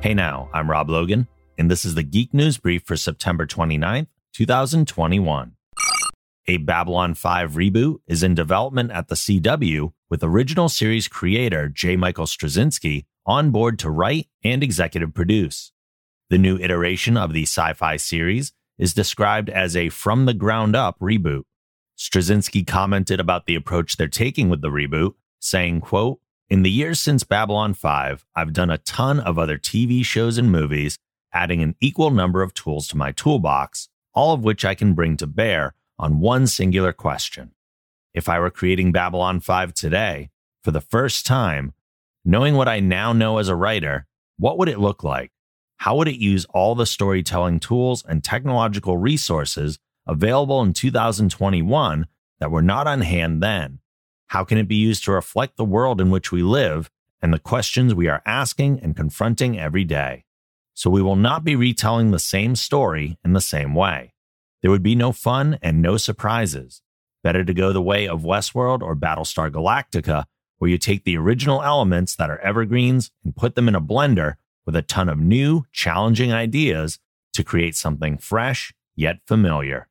Hey now, I'm Rob Logan, and this is the Geek News Brief for September 29th, 2021. A Babylon 5 reboot is in development at the CW with original series creator J. Michael Straczynski on board to write and executive produce. The new iteration of the sci fi series is described as a from the ground up reboot. Straczynski commented about the approach they're taking with the reboot, saying, quote, in the years since Babylon 5, I've done a ton of other TV shows and movies, adding an equal number of tools to my toolbox, all of which I can bring to bear on one singular question. If I were creating Babylon 5 today, for the first time, knowing what I now know as a writer, what would it look like? How would it use all the storytelling tools and technological resources available in 2021 that were not on hand then? How can it be used to reflect the world in which we live and the questions we are asking and confronting every day? So we will not be retelling the same story in the same way. There would be no fun and no surprises. Better to go the way of Westworld or Battlestar Galactica, where you take the original elements that are evergreens and put them in a blender with a ton of new, challenging ideas to create something fresh yet familiar.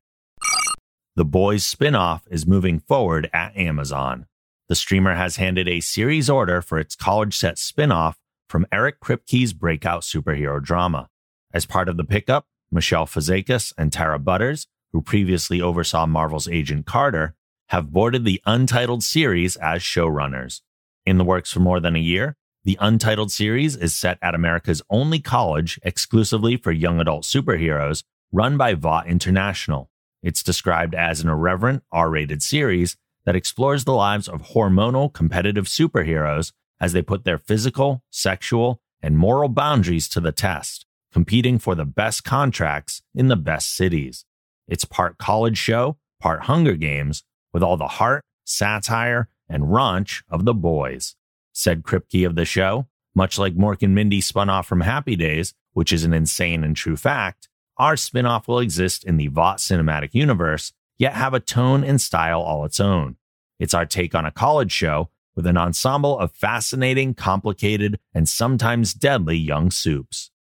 The Boys spinoff is moving forward at Amazon. The streamer has handed a series order for its college set spinoff from Eric Kripke's breakout superhero drama. As part of the pickup, Michelle Fazekas and Tara Butters, who previously oversaw Marvel's Agent Carter, have boarded the Untitled series as showrunners. In the works for more than a year, the Untitled series is set at America's only college exclusively for young adult superheroes, run by Vought International. It's described as an irreverent, R rated series that explores the lives of hormonal competitive superheroes as they put their physical, sexual, and moral boundaries to the test, competing for the best contracts in the best cities. It's part college show, part Hunger Games, with all the heart, satire, and raunch of the boys. Said Kripke of the show, much like Mork and Mindy spun off from Happy Days, which is an insane and true fact, our spinoff will exist in the Vought cinematic universe, yet have a tone and style all its own. It's our take on a college show with an ensemble of fascinating, complicated, and sometimes deadly young supes.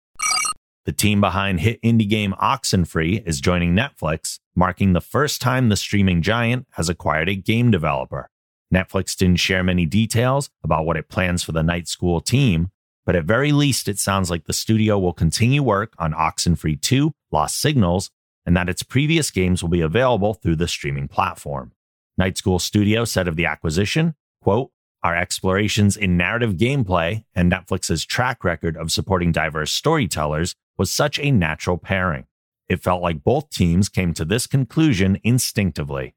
The team behind hit indie game Oxenfree is joining Netflix, marking the first time the streaming giant has acquired a game developer. Netflix didn't share many details about what it plans for the night school team, but at very least, it sounds like the studio will continue work on Oxenfree 2 Lost Signals and that its previous games will be available through the streaming platform. Night School Studio said of the acquisition, quote, our explorations in narrative gameplay and Netflix's track record of supporting diverse storytellers was such a natural pairing. It felt like both teams came to this conclusion instinctively.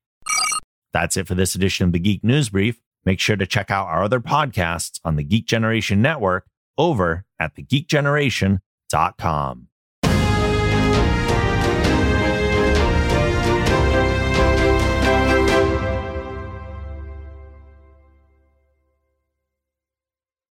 That's it for this edition of the Geek News Brief. Make sure to check out our other podcasts on the Geek Generation Network over at thegeekgeneration.com.